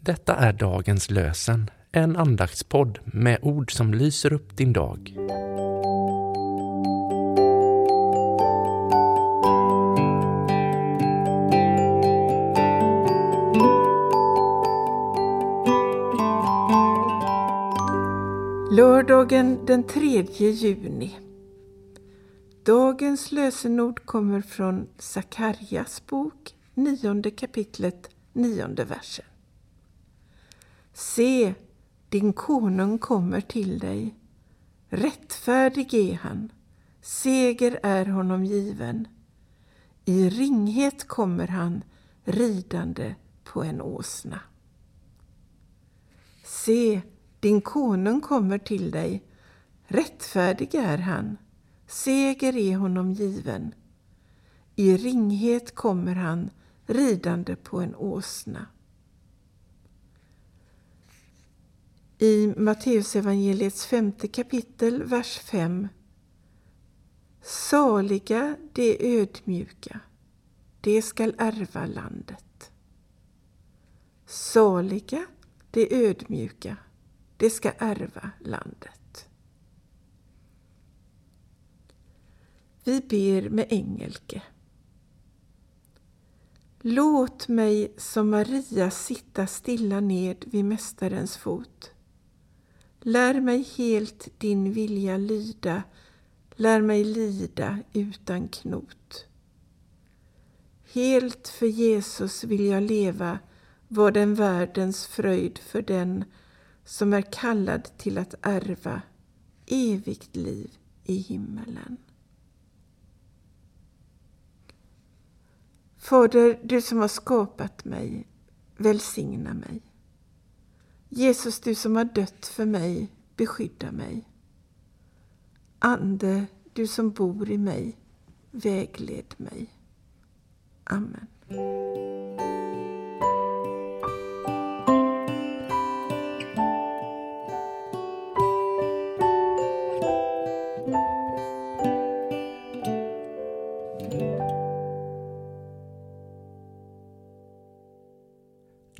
Detta är dagens lösen, en andaktspodd med ord som lyser upp din dag. Lördagen den 3 juni. Dagens lösenord kommer från Sakarjas bok, nionde kapitlet, nionde versen. Se, din konung kommer till dig. Rättfärdig är han, seger är honom given. I ringhet kommer han ridande på en åsna. Se, din konung kommer till dig. Rättfärdig är han, seger är honom given. I ringhet kommer han ridande på en åsna. I Matteusevangeliets femte kapitel, vers 5. Saliga de ödmjuka, de skall ärva landet. Saliga de ödmjuka, de ska ärva landet. Vi ber med engelke. Låt mig som Maria sitta stilla ned vid Mästarens fot. Lär mig helt din vilja lyda, lär mig lida utan knot. Helt för Jesus vill jag leva, var den världens fröjd för den som är kallad till att ärva evigt liv i himmelen. Fader, du som har skapat mig, välsigna mig. Jesus, du som har dött för mig, beskydda mig. Ande, du som bor i mig, vägled mig. Amen.